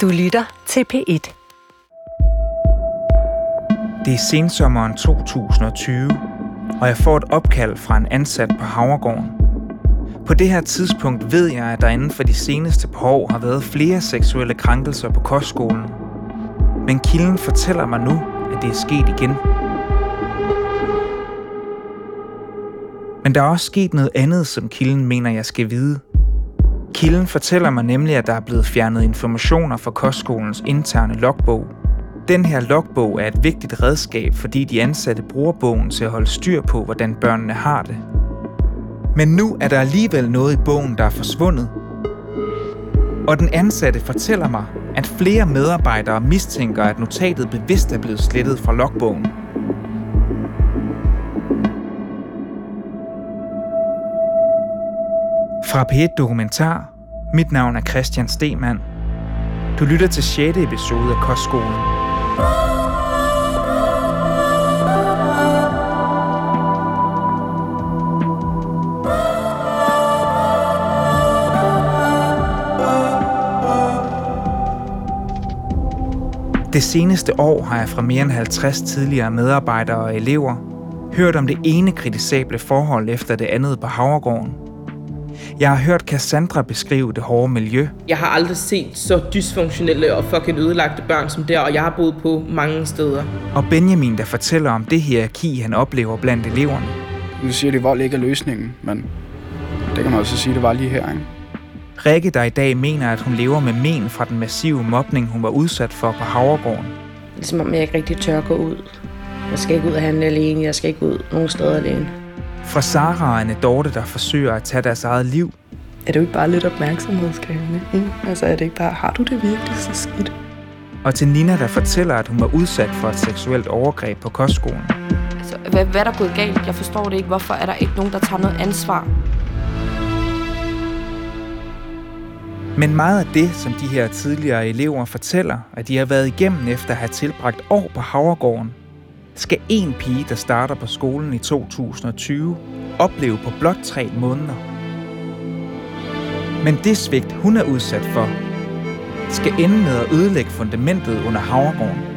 Du lytter til P1. Det er sensommeren 2020, og jeg får et opkald fra en ansat på Havregården. På det her tidspunkt ved jeg, at der inden for de seneste par år har været flere seksuelle krænkelser på kostskolen. Men kilden fortæller mig nu, at det er sket igen. Men der er også sket noget andet, som kilden mener, jeg skal vide. Kilden fortæller mig nemlig, at der er blevet fjernet informationer fra kostskolens interne logbog. Den her logbog er et vigtigt redskab, fordi de ansatte bruger bogen til at holde styr på, hvordan børnene har det. Men nu er der alligevel noget i bogen, der er forsvundet. Og den ansatte fortæller mig, at flere medarbejdere mistænker, at notatet bevidst er blevet slettet fra logbogen. Fra P1 Dokumentar. Mit navn er Christian Stemann. Du lytter til 6. episode af Kostskolen. Det seneste år har jeg fra mere end 50 tidligere medarbejdere og elever hørt om det ene kritisable forhold efter det andet på Havregården. Jeg har hørt Cassandra beskrive det hårde miljø. Jeg har aldrig set så dysfunktionelle og fucking ødelagte børn som der, og jeg har boet på mange steder. Og Benjamin, der fortæller om det hierarki, han oplever blandt eleverne. Nu siger de, at vold ikke er løsningen, men det kan man også sige, at det var lige her, ikke? Rikke, der i dag mener, at hun lever med men fra den massive mobning, hun var udsat for på Havregården. Ligesom om jeg ikke rigtig tør gå ud. Jeg skal ikke ud og handle alene, jeg skal ikke ud nogen steder alene. Fra Sara og Anne Dorte, der forsøger at tage deres eget liv. Er det jo ikke bare lidt opmærksomhedskrævende? Ikke? Altså er det ikke bare, har du det virkelig så skidt? Og til Nina, der fortæller, at hun var udsat for et seksuelt overgreb på kostskolen. Altså, hvad, hvad er der gået galt? Jeg forstår det ikke. Hvorfor er der ikke nogen, der tager noget ansvar? Men meget af det, som de her tidligere elever fortæller, at de har været igennem efter at have tilbragt år på Havregården, skal en pige, der starter på skolen i 2020, opleve på blot tre måneder. Men det svigt, hun er udsat for, skal ende med at ødelægge fundamentet under Havregården.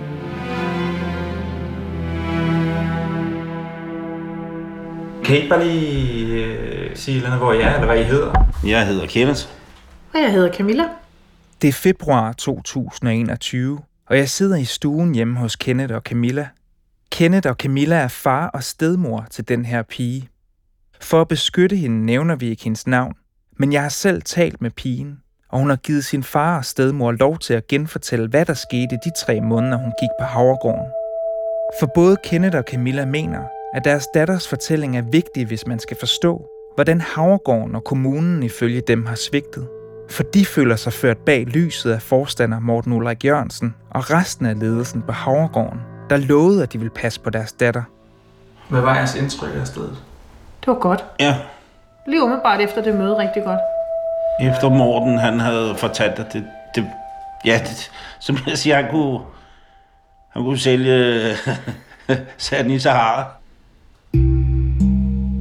Kan I ikke bare lige øh, sige noget, hvor I er, eller hvad I hedder? Jeg hedder Kenneth. Og jeg hedder Camilla. Det er februar 2021, og jeg sidder i stuen hjemme hos Kenneth og Camilla. Kenneth og Camilla er far og stedmor til den her pige. For at beskytte hende nævner vi ikke hendes navn, men jeg har selv talt med pigen, og hun har givet sin far og stedmor lov til at genfortælle, hvad der skete de tre måneder, hun gik på Havregården. For både Kenneth og Camilla mener, at deres datters fortælling er vigtig, hvis man skal forstå, hvordan Havregården og kommunen ifølge dem har svigtet. For de føler sig ført bag lyset af forstander Morten Ulrik Jørgensen og resten af ledelsen på Havregården, der lovede, at de ville passe på deres datter. Hvad var jeres indtryk af stedet? Det var godt. Ja, Lige umiddelbart efter det møde rigtig godt. efter Morten han havde fortalt, at det, det ja, det, som jeg siger, han kunne, han kunne sælge sand i Sahara.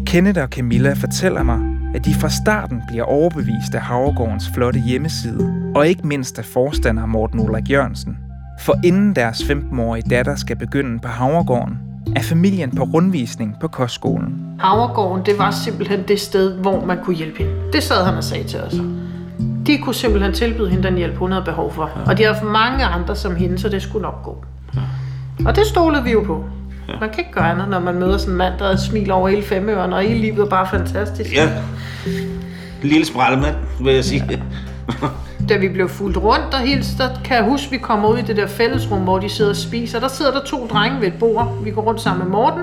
Kenneth og Camilla fortæller mig, at de fra starten bliver overbevist af Havregårdens flotte hjemmeside, og ikke mindst af forstander Morten Ulrik Jørgensen. For inden deres 15-årige datter skal begynde på Havregården, er familien på rundvisning på kostskolen. Havregården, det var simpelthen det sted, hvor man kunne hjælpe hende. Det sad han og sagde til os. De kunne simpelthen tilbyde hende den hjælp, hun havde behov for. Og de havde for mange andre som hende, så det skulle nok gå. Og det stolede vi jo på. Man kan ikke gøre andet, når man møder sådan en mand, der har et smil over hele femøren, og hele livet er bare fantastisk. Ja, en lille sprællemand, vil jeg sige. Da vi blev fuldt rundt og hilste, der kan jeg huske, vi kommer ud i det der fællesrum, hvor de sidder og spiser. Der sidder der to drenge ved et bord. Vi går rundt sammen med Morten.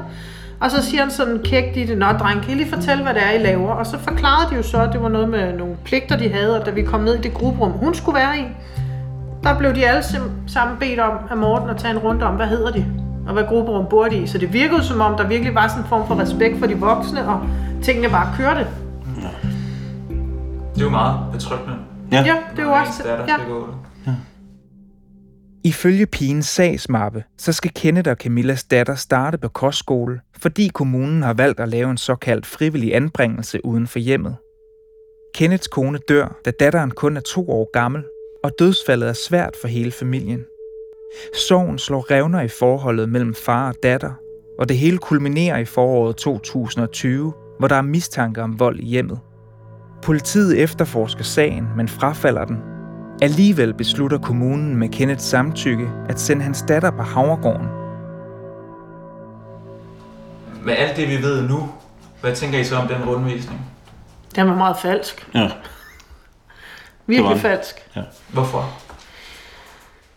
Og så siger han sådan kægt i det, Nå dreng, kan I lige fortælle, hvad det er, I laver? Og så forklarede de jo så, at det var noget med nogle pligter, de havde, og da vi kom ned i det grupperum, hun skulle være i, der blev de alle sammen bedt om af Morten at tage en runde om, hvad hedder de? Og hvad grupperum bor de i? Så det virkede som om, der virkelig var sådan en form for respekt for de voksne, og tingene bare kørte. Det er jo meget betryggende. Ja, det er jo også... datter Ja. skal gå. Ifølge pigens sagsmappe, så skal Kenneth og Camillas datter starte på kostskole, fordi kommunen har valgt at lave en såkaldt frivillig anbringelse uden for hjemmet. Kenneths kone dør, da datteren kun er to år gammel, og dødsfaldet er svært for hele familien. Sorgen slår revner i forholdet mellem far og datter, og det hele kulminerer i foråret 2020, hvor der er mistanke om vold i hjemmet. Politiet efterforsker sagen, men frafalder den. Alligevel beslutter kommunen med Kenneths samtykke at sende hans datter på Havregården. Med alt det, vi ved nu, hvad tænker I så om den rundvisning? Den var meget falsk. Ja. Virkelig falsk. Hvorfor?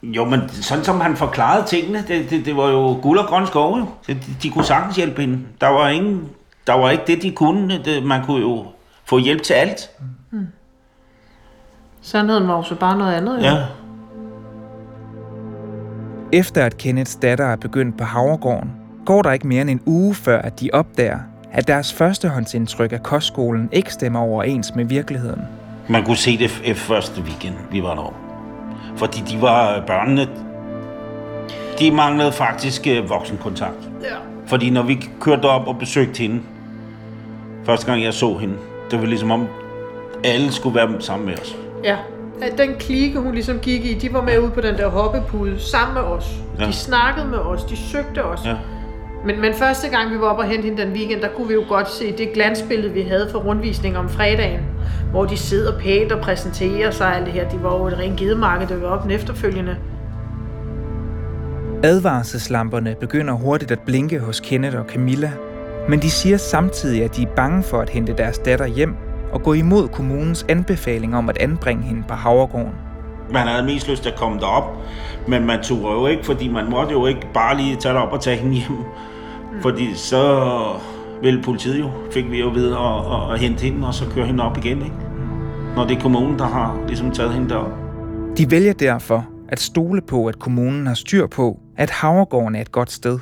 Jo, men sådan som han forklarede tingene, det, det, det var jo guld og grøn skov, jo. De, de kunne sagtens hjælpe hende. Der var, ingen, der var ikke det, de kunne. Det, man kunne jo få hjælp til alt. Sandheden var jo så bare noget andet. Jo. Ja. Efter at Kenneths datter er begyndt på Havregården, går der ikke mere end en uge før, at de opdager, at deres førstehåndsindtryk af kostskolen ikke stemmer overens med virkeligheden. Man kunne se det f- første weekend, vi var der. Fordi de var børnene, de manglede faktisk øh, voksenkontakt. Ja. Fordi når vi kørte op og besøgte hende, første gang jeg så hende, det var ligesom om alle skulle være sammen med os. Ja. Den klike, hun ligesom gik i, de var med ude på den der hoppepude sammen med os. Ja. De snakkede med os, de søgte os. Ja. Men, men første gang, vi var oppe og hente hende den weekend, der kunne vi jo godt se det glansbillede, vi havde for rundvisning om fredagen. Hvor de sidder pænt og præsenterer sig og alt det her. De var jo et rent gedemarked, der var op den efterfølgende. Advarselslamperne begynder hurtigt at blinke hos Kenneth og Camilla, men de siger samtidig, at de er bange for at hente deres datter hjem og gå imod kommunens anbefaling om at anbringe hende på Havregården. Man havde mest lyst til at komme derop, men man tog jo ikke, fordi man måtte jo ikke bare lige tage op og tage hende hjem. Mm. Fordi så ville politiet jo, fik vi jo ved at, at, at hente hende, og så køre hende op igen, ikke? Når det er kommunen, der har ligesom taget hende derop. De vælger derfor at stole på, at kommunen har styr på, at Havregården er et godt sted.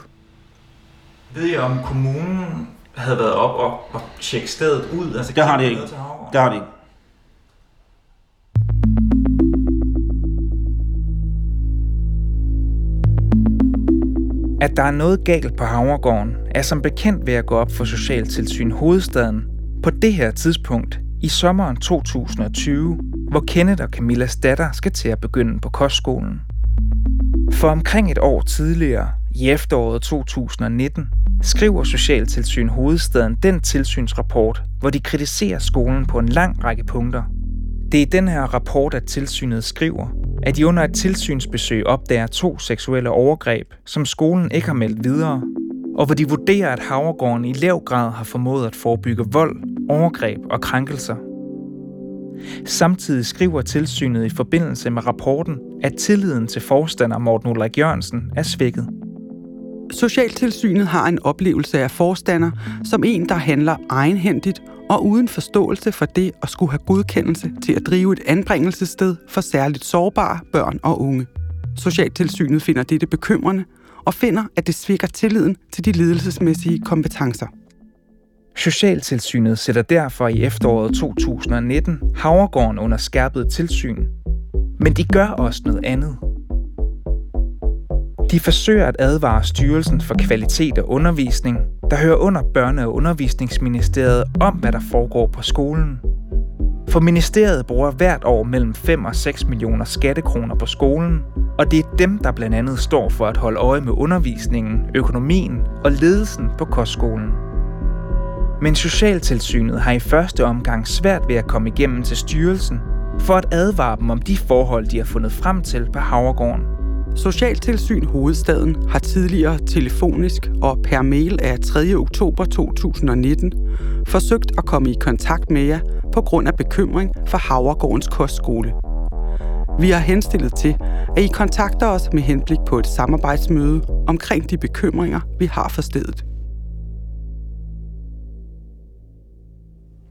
Ved I, om kommunen havde været op og, og tjekke stedet ud? Altså, Det har de kigget ikke. Det har de ikke. At der er noget galt på Havregården, er som bekendt ved at gå op for Socialtilsyn Hovedstaden på det her tidspunkt i sommeren 2020, hvor Kenneth og Camillas datter skal til at begynde på kostskolen. For omkring et år tidligere, i efteråret 2019, skriver Socialtilsyn Hovedstaden den tilsynsrapport, hvor de kritiserer skolen på en lang række punkter. Det er i den her rapport, at tilsynet skriver, at de under et tilsynsbesøg opdager to seksuelle overgreb, som skolen ikke har meldt videre, og hvor de vurderer, at Havregården i lav grad har formået at forebygge vold, overgreb og krænkelser. Samtidig skriver tilsynet i forbindelse med rapporten, at tilliden til forstander Morten Ulrik Jørgensen er svækket. Socialtilsynet har en oplevelse af forstander som en, der handler egenhændigt og uden forståelse for det at skulle have godkendelse til at drive et anbringelsessted for særligt sårbare børn og unge. Socialtilsynet finder dette bekymrende og finder, at det svikker tilliden til de ledelsesmæssige kompetencer. Socialtilsynet sætter derfor i efteråret 2019 Havregården under skærpet tilsyn. Men de gør også noget andet. De forsøger at advare Styrelsen for Kvalitet og Undervisning, der hører under Børne- og Undervisningsministeriet om, hvad der foregår på skolen. For ministeriet bruger hvert år mellem 5 og 6 millioner skattekroner på skolen, og det er dem, der blandt andet står for at holde øje med undervisningen, økonomien og ledelsen på kostskolen. Men Socialtilsynet har i første omgang svært ved at komme igennem til styrelsen for at advare dem om de forhold, de har fundet frem til på Havregården. Socialtilsyn Hovedstaden har tidligere telefonisk og per mail af 3. oktober 2019 forsøgt at komme i kontakt med jer på grund af bekymring for Havregårdens kostskole. Vi har henstillet til, at I kontakter os med henblik på et samarbejdsmøde omkring de bekymringer, vi har for stedet.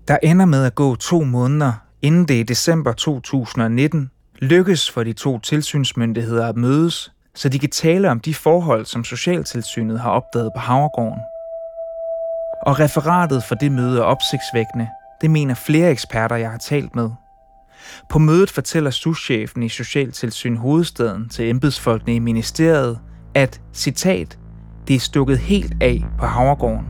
Der ender med at gå to måneder, inden det i december 2019 lykkes for de to tilsynsmyndigheder at mødes, så de kan tale om de forhold, som Socialtilsynet har opdaget på Havregården. Og referatet for det møde er opsigtsvækkende. Det mener flere eksperter, jeg har talt med. På mødet fortæller souschefen i Socialtilsyn Hovedstaden til embedsfolkene i ministeriet, at, citat, det er stukket helt af på Havregården.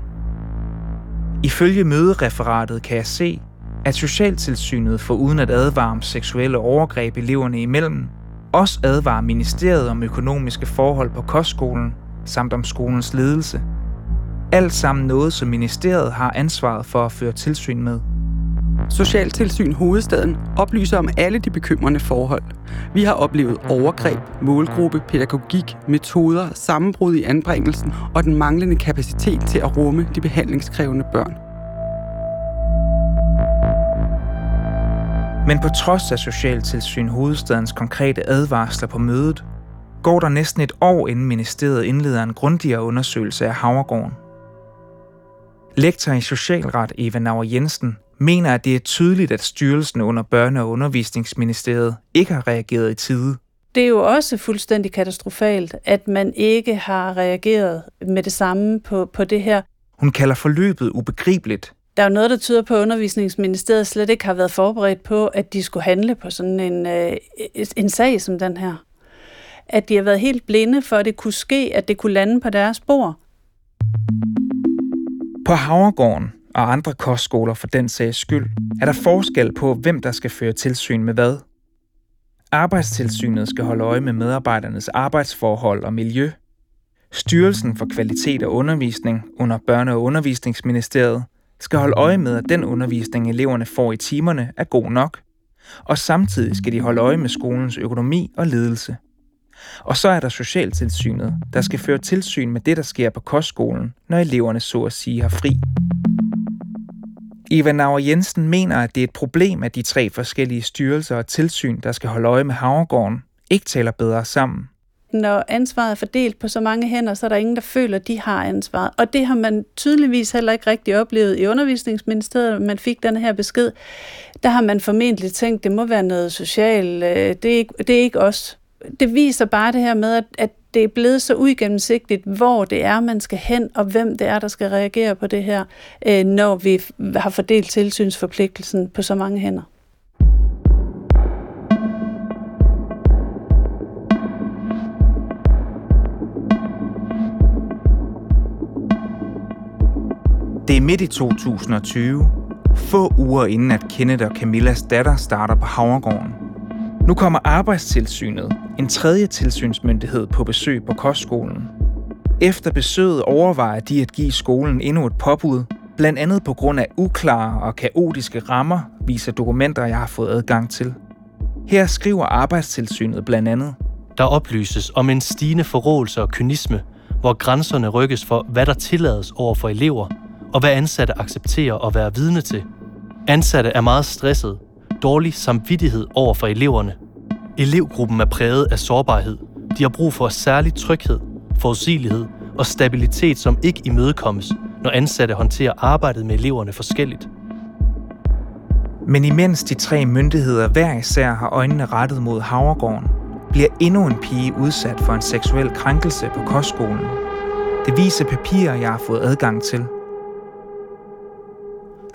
Ifølge mødereferatet kan jeg se, at Socialtilsynet for uden at advare om seksuelle overgreb eleverne imellem, også advarer ministeriet om økonomiske forhold på kostskolen, samt om skolens ledelse. Alt sammen noget, som ministeriet har ansvaret for at føre tilsyn med. Socialtilsyn Hovedstaden oplyser om alle de bekymrende forhold. Vi har oplevet overgreb, målgruppe, pædagogik, metoder, sammenbrud i anbringelsen og den manglende kapacitet til at rumme de behandlingskrævende børn. Men på trods af Socialtilsyn Hovedstadens konkrete advarsler på mødet, går der næsten et år inden ministeriet indleder en grundigere undersøgelse af Havregården. Lektor i socialret Eva Nauer Jensen mener, at det er tydeligt, at styrelsen under Børne- og Undervisningsministeriet ikke har reageret i tide. Det er jo også fuldstændig katastrofalt, at man ikke har reageret med det samme på, på det her. Hun kalder forløbet ubegribeligt. Der er jo noget, der tyder på, at Undervisningsministeriet slet ikke har været forberedt på, at de skulle handle på sådan en, øh, en sag som den her. At de har været helt blinde for, at det kunne ske, at det kunne lande på deres bord. På Havregården og andre kostskoler for den sags skyld, er der forskel på, hvem der skal føre tilsyn med hvad. Arbejdstilsynet skal holde øje med medarbejdernes arbejdsforhold og miljø. Styrelsen for Kvalitet og Undervisning under Børne- og Undervisningsministeriet skal holde øje med, at den undervisning, eleverne får i timerne, er god nok. Og samtidig skal de holde øje med skolens økonomi og ledelse. Og så er der Socialtilsynet, der skal føre tilsyn med det, der sker på kostskolen, når eleverne så at sige har fri. Eva Nauer Jensen mener, at det er et problem, at de tre forskellige styrelser og tilsyn, der skal holde øje med Havregården, ikke taler bedre sammen. Når ansvaret er fordelt på så mange hænder, så er der ingen, der føler, at de har ansvaret. Og det har man tydeligvis heller ikke rigtig oplevet i undervisningsministeriet. Man fik den her besked. Der har man formentlig tænkt, at det må være noget socialt. Øh, det er ikke, det er ikke os. Det viser bare det her med, at, at det er blevet så uigennemsigtigt, hvor det er, man skal hen, og hvem det er, der skal reagere på det her, øh, når vi har fordelt tilsynsforpligtelsen på så mange hænder. Det er midt i 2020, få uger inden at Kenneth og Camillas datter starter på Havregården. Nu kommer Arbejdstilsynet, en tredje tilsynsmyndighed, på besøg på kostskolen. Efter besøget overvejer de at give skolen endnu et påbud, blandt andet på grund af uklare og kaotiske rammer, viser dokumenter, jeg har fået adgang til. Her skriver Arbejdstilsynet blandt andet. Der oplyses om en stigende forrådelse og kynisme, hvor grænserne rykkes for, hvad der tillades over for elever, og hvad ansatte accepterer at være vidne til. Ansatte er meget stresset, dårlig samvittighed over for eleverne. Elevgruppen er præget af sårbarhed. De har brug for særlig tryghed, forudsigelighed og stabilitet, som ikke imødekommes, når ansatte håndterer arbejdet med eleverne forskelligt. Men imens de tre myndigheder hver især har øjnene rettet mod Havregården, bliver endnu en pige udsat for en seksuel krænkelse på kostskolen. Det viser papirer, jeg har fået adgang til.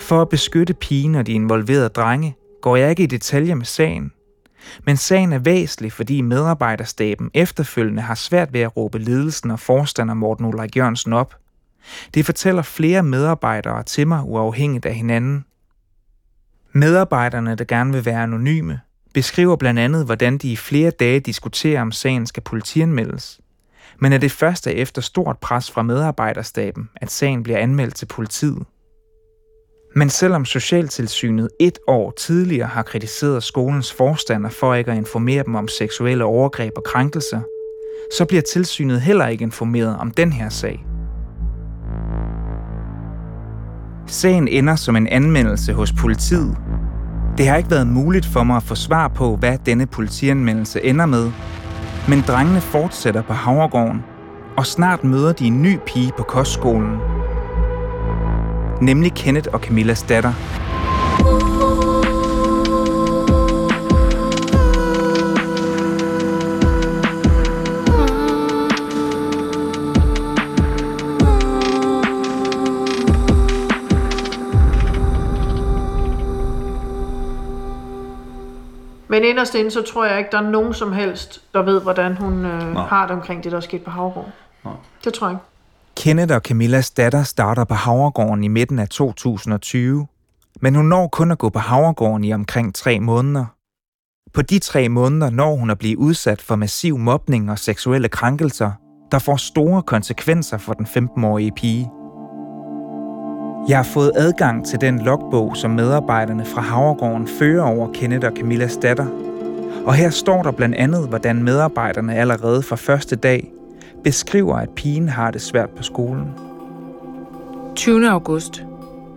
For at beskytte pigen og de involverede drenge, går jeg ikke i detaljer med sagen. Men sagen er væsentlig, fordi medarbejderstaben efterfølgende har svært ved at råbe ledelsen og forstander Morten Ulrik Jørgensen op. Det fortæller flere medarbejdere til mig uafhængigt af hinanden. Medarbejderne, der gerne vil være anonyme, beskriver blandt andet, hvordan de i flere dage diskuterer, om sagen skal politianmeldes. Men er det første efter stort pres fra medarbejderstaben, at sagen bliver anmeldt til politiet. Men selvom Socialtilsynet et år tidligere har kritiseret skolens forstander for ikke at informere dem om seksuelle overgreb og krænkelser, så bliver tilsynet heller ikke informeret om den her sag. Sagen ender som en anmeldelse hos politiet. Det har ikke været muligt for mig at få svar på, hvad denne politianmeldelse ender med, men drengene fortsætter på Havregården, og snart møder de en ny pige på kostskolen, nemlig Kenneth og Camillas datter. Men inderst inde, så tror jeg ikke, der er nogen som helst, der ved, hvordan hun øh, har det omkring det, der er sket på Havregård. Det tror jeg ikke. Kenneth og Camillas datter starter på Havregården i midten af 2020. Men hun når kun at gå på Havregården i omkring tre måneder. På de tre måneder når hun at blive udsat for massiv mobning og seksuelle krænkelser, der får store konsekvenser for den 15-årige pige. Jeg har fået adgang til den logbog, som medarbejderne fra Havregården fører over Kenneth og Camillas datter. Og her står der blandt andet, hvordan medarbejderne allerede fra første dag beskriver, at pigen har det svært på skolen. 20. august.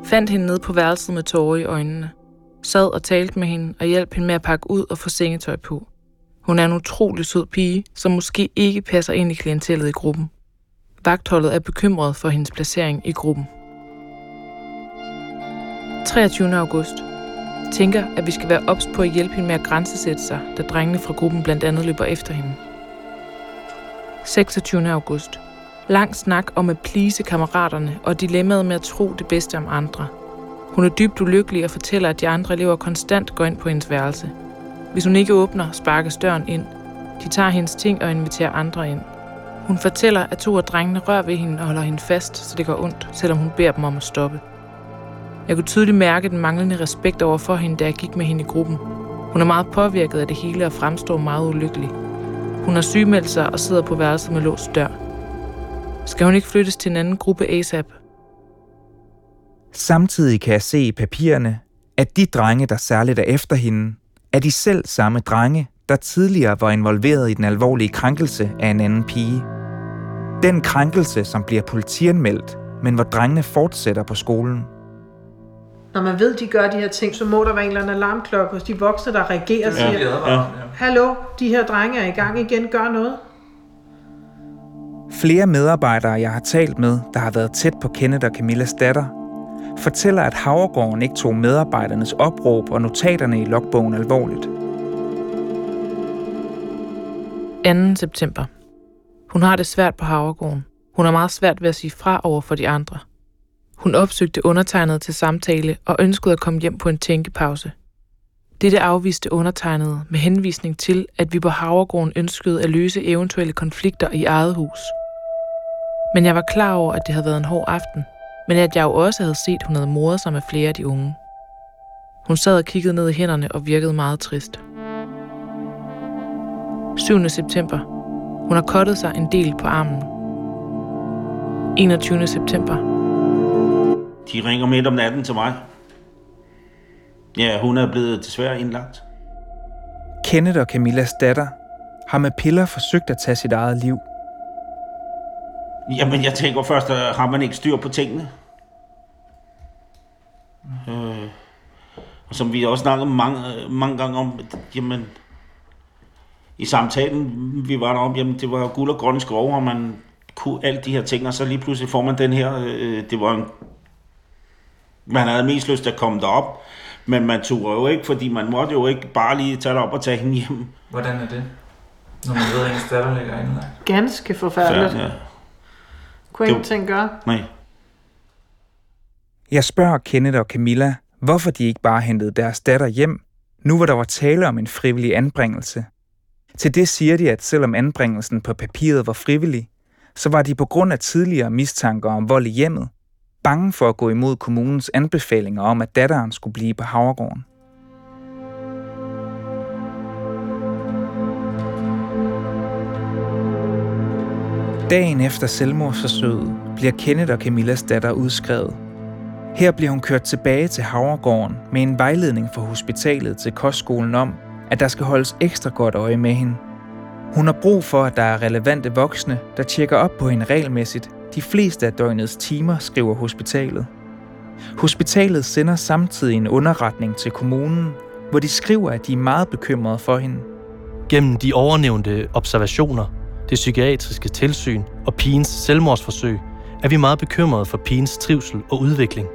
Fandt hende nede på værelset med tårer i øjnene. Sad og talte med hende og hjalp hende med at pakke ud og få sengetøj på. Hun er en utrolig sød pige, som måske ikke passer ind i klientellet i gruppen. Vagtholdet er bekymret for hendes placering i gruppen. 23. august. Tænker, at vi skal være ops på at hjælpe hende med at grænsesætte sig, da drengene fra gruppen blandt andet løber efter hende. 26. august. Lang snak om at plise kammeraterne og dilemmaet med at tro det bedste om andre. Hun er dybt ulykkelig og fortæller, at de andre elever konstant går ind på hendes værelse. Hvis hun ikke åbner, sparkes døren ind. De tager hendes ting og inviterer andre ind. Hun fortæller, at to af drengene rører ved hende og holder hende fast, så det går ondt, selvom hun beder dem om at stoppe. Jeg kunne tydeligt mærke den manglende respekt over for hende, da jeg gik med hende i gruppen. Hun er meget påvirket af det hele og fremstår meget ulykkelig. Hun har sygemeldt sig og sidder på værelset med låst dør. Skal hun ikke flyttes til en anden gruppe ASAP? Samtidig kan jeg se i papirerne, at de drenge, der særligt er efter hende, er de selv samme drenge, der tidligere var involveret i den alvorlige krænkelse af en anden pige. Den krænkelse, som bliver politianmeldt, men hvor drengene fortsætter på skolen. Når man ved, de gør de her ting, så må der være en eller anden alarmklokke hos de voksne, der reagerer og siger, Ja. Hallo, de her drenge er i gang igen, gør noget. Flere medarbejdere, jeg har talt med, der har været tæt på Kenneth og Camillas datter, fortæller, at Havregården ikke tog medarbejdernes opråb og notaterne i logbogen alvorligt. 2. september. Hun har det svært på Havregården. Hun har meget svært ved at sige fra over for de andre. Hun opsøgte undertegnet til samtale og ønskede at komme hjem på en tænkepause. Dette afviste undertegnet med henvisning til, at vi på Havregården ønskede at løse eventuelle konflikter i eget hus. Men jeg var klar over, at det havde været en hård aften, men at jeg jo også havde set, at hun havde mordet sig med flere af de unge. Hun sad og kiggede ned i hænderne og virkede meget trist. 7. september. Hun har kottet sig en del på armen. 21. september. De ringer midt om natten til mig. Ja, hun er blevet desværre indlagt. Kenneth og Camillas datter har med piller forsøgt at tage sit eget liv. Jamen, jeg tænker først, at har man ikke styr på tingene? Øh, og som vi også snakket mange, mange gange om, at, jamen, i samtalen, vi var derom, jamen, det var guld og grønne skove, og man kunne alle de her ting, og så lige pludselig får man den her, øh, det var en, man havde mest lyst til at komme derop, men man tog jo ikke, fordi man måtte jo ikke bare lige tage derop og tage hende hjem. Hvordan er det? Når man ved, at ens datter ligger indlagt. Ganske forfærdeligt. Så, ja. Kunne Det- ingenting gøre. Nej. Jeg spørger Kenneth og Camilla, hvorfor de ikke bare hentede deres datter hjem, nu hvor der var tale om en frivillig anbringelse. Til det siger de, at selvom anbringelsen på papiret var frivillig, så var de på grund af tidligere mistanker om vold i hjemmet, bange for at gå imod kommunens anbefalinger om, at datteren skulle blive på Havregården. Dagen efter selvmordsforsøget bliver Kenneth og Camillas datter udskrevet. Her bliver hun kørt tilbage til Havregården med en vejledning fra hospitalet til kostskolen om, at der skal holdes ekstra godt øje med hende. Hun har brug for, at der er relevante voksne, der tjekker op på hende regelmæssigt de fleste af døgnets timer, skriver hospitalet. Hospitalet sender samtidig en underretning til kommunen, hvor de skriver, at de er meget bekymrede for hende. Gennem de overnævnte observationer, det psykiatriske tilsyn og pigens selvmordsforsøg, er vi meget bekymrede for pigens trivsel og udvikling.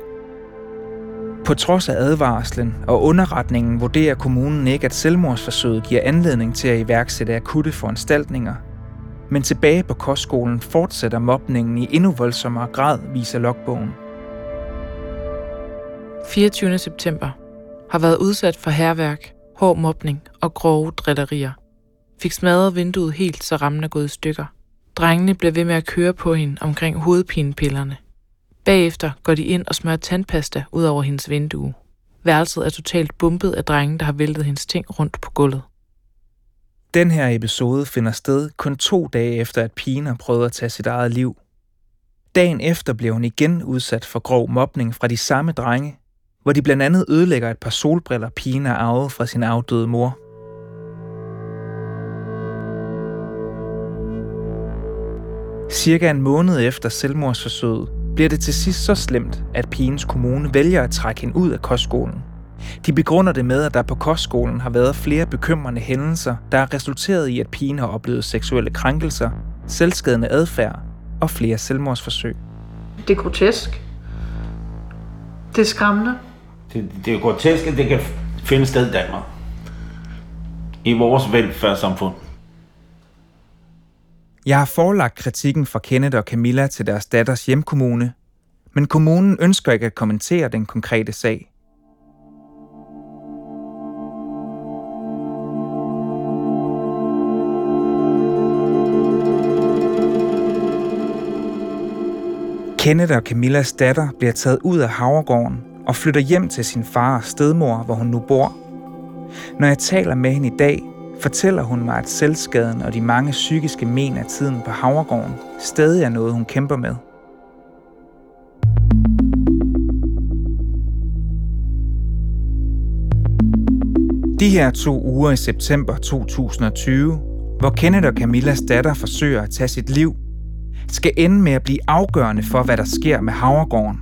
På trods af advarslen og underretningen vurderer kommunen ikke, at selvmordsforsøget giver anledning til at iværksætte akutte foranstaltninger. Men tilbage på kostskolen fortsætter mobningen i endnu voldsommere grad, viser logbogen. 24. september. Har været udsat for herværk, hård mobning og grove drillerier. Fik smadret vinduet helt, så rammen er gået i stykker. Drengene bliver ved med at køre på hende omkring hovedpinepillerne. Bagefter går de ind og smører tandpasta ud over hendes vindue. Værelset er totalt bumpet af drenge, der har væltet hendes ting rundt på gulvet. Den her episode finder sted kun to dage efter, at pigen har prøvet at tage sit eget liv. Dagen efter bliver hun igen udsat for grov mobning fra de samme drenge, hvor de blandt andet ødelægger et par solbriller, pigen har arvet fra sin afdøde mor. Cirka en måned efter selvmordsforsøget bliver det til sidst så slemt, at pigens kommune vælger at trække hende ud af kostskolen. De begrunder det med, at der på kostskolen har været flere bekymrende hændelser, der har resulteret i, at pigen har oplevet seksuelle krænkelser, selvskadende adfærd og flere selvmordsforsøg. Det er grotesk. Det er skræmmende. Det, det er grotesk, at det kan finde sted i Danmark. I vores velfærdssamfund. Jeg har forelagt kritikken fra Kenneth og Camilla til deres datters hjemkommune, men kommunen ønsker ikke at kommentere den konkrete sag. Kenneth og Camillas datter bliver taget ud af Havregården og flytter hjem til sin far og stedmor, hvor hun nu bor. Når jeg taler med hende i dag, fortæller hun mig, at selvskaden og de mange psykiske men af tiden på Havregården stadig er noget, hun kæmper med. De her to uger i september 2020, hvor Kenneth og Camillas datter forsøger at tage sit liv, skal ende med at blive afgørende for, hvad der sker med Havregården.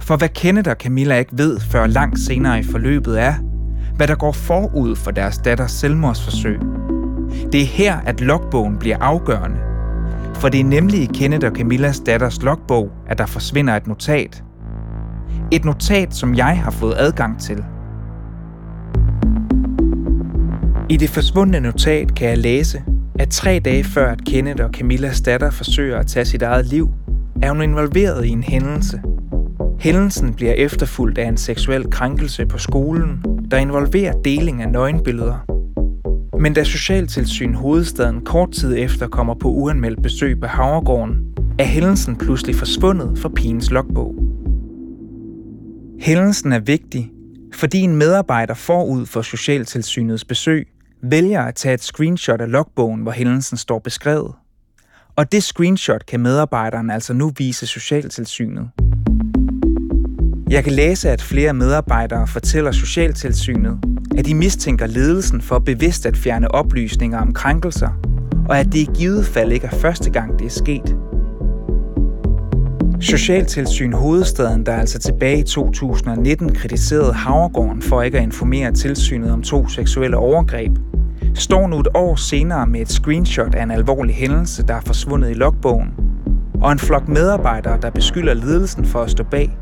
For hvad Kenneth og Camilla ikke ved før langt senere i forløbet er, hvad der går forud for deres datters selvmordsforsøg. Det er her, at logbogen bliver afgørende. For det er nemlig i Kenneth og Camillas datters logbog, at der forsvinder et notat. Et notat, som jeg har fået adgang til. I det forsvundne notat kan jeg læse, at tre dage før at Kenneth og Camillas datter forsøger at tage sit eget liv, er hun involveret i en hændelse. Hændelsen bliver efterfulgt af en seksuel krænkelse på skolen, der involverer deling af nøgenbilleder. Men da Socialtilsyn Hovedstaden kort tid efter kommer på uanmeldt besøg på Havregården, er hændelsen pludselig forsvundet fra pigens logbog. Hændelsen er vigtig, fordi en medarbejder forud for Socialtilsynets besøg vælger at tage et screenshot af logbogen, hvor hændelsen står beskrevet. Og det screenshot kan medarbejderen altså nu vise Socialtilsynet. Jeg kan læse, at flere medarbejdere fortæller Socialtilsynet, at de mistænker ledelsen for bevidst at fjerne oplysninger om krænkelser, og at det i givet fald ikke er første gang, det er sket. Socialtilsyn Hovedstaden, der altså tilbage i 2019 kritiserede Havregården for ikke at informere tilsynet om to seksuelle overgreb, står nu et år senere med et screenshot af en alvorlig hændelse, der er forsvundet i logbogen, og en flok medarbejdere, der beskylder ledelsen for at stå bag.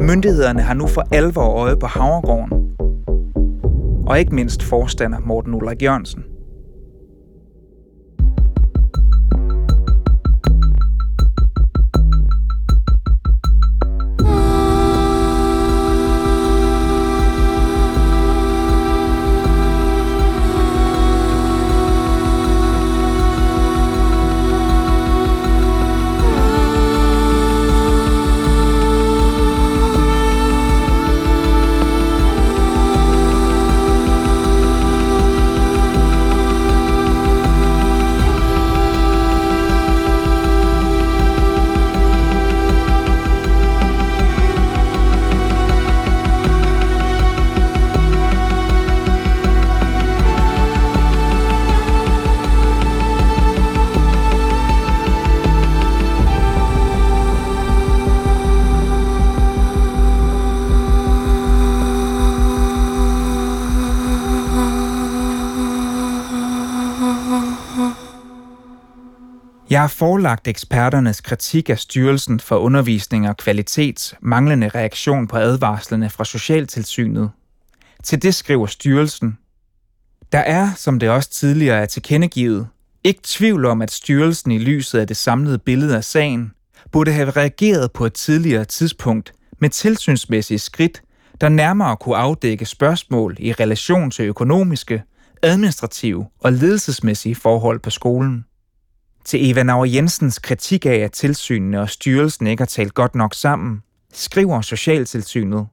Myndighederne har nu for alvor øje på Havregården, og ikke mindst forstander Morten Ulrik Jørgensen. Jeg har forelagt eksperternes kritik af Styrelsen for Undervisning og Kvalitets manglende reaktion på advarslerne fra Socialtilsynet. Til det skriver styrelsen, der er, som det også tidligere er tilkendegivet, ikke tvivl om, at styrelsen i lyset af det samlede billede af sagen burde have reageret på et tidligere tidspunkt med tilsynsmæssige skridt, der nærmere kunne afdække spørgsmål i relation til økonomiske, administrative og ledelsesmæssige forhold på skolen. Til Eva Nauer Jensens kritik af, at tilsynene og styrelsen ikke har talt godt nok sammen, skriver Socialtilsynet.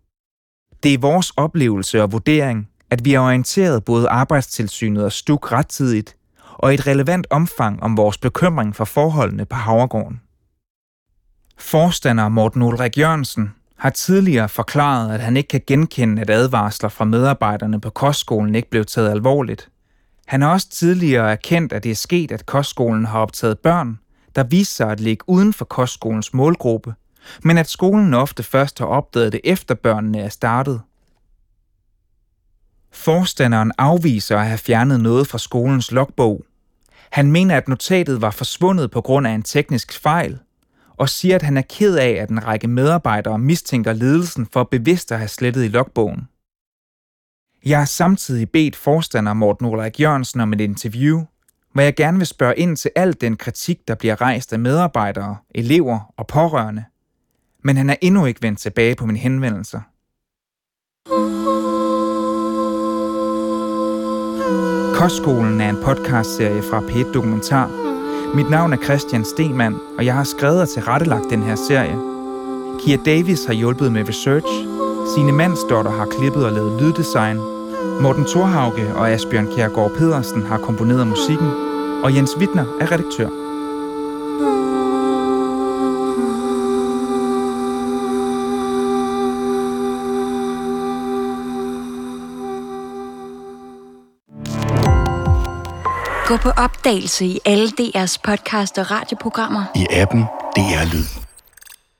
Det er vores oplevelse og vurdering, at vi har orienteret både Arbejdstilsynet og STUK rettidigt, og i et relevant omfang om vores bekymring for forholdene på Havregården. Forstander Morten Ulrik Jørgensen har tidligere forklaret, at han ikke kan genkende, at advarsler fra medarbejderne på kostskolen ikke blev taget alvorligt. Han har også tidligere erkendt, at det er sket, at kostskolen har optaget børn, der viser sig at ligge uden for kostskolens målgruppe, men at skolen ofte først har opdaget det efter børnene er startet. Forstanderen afviser at have fjernet noget fra skolens logbog. Han mener, at notatet var forsvundet på grund af en teknisk fejl, og siger, at han er ked af, at en række medarbejdere mistænker ledelsen for bevidst at have slettet i logbogen. Jeg har samtidig bedt forstander Morten Ulrik Jørgensen om et interview, hvor jeg gerne vil spørge ind til al den kritik, der bliver rejst af medarbejdere, elever og pårørende. Men han er endnu ikke vendt tilbage på mine henvendelser. Kostskolen er en podcastserie fra P1 Dokumentar. Mit navn er Christian Stemann, og jeg har skrevet og tilrettelagt den her serie. Kia Davis har hjulpet med research, Signe Mandsdotter har klippet og lavet lyddesign, Morten Thorhauge og Asbjørn Kjærgaard Pedersen har komponeret musikken, og Jens Wittner er redaktør. Gå på opdagelse i alle DR's podcast og radioprogrammer. I appen DR Lyd.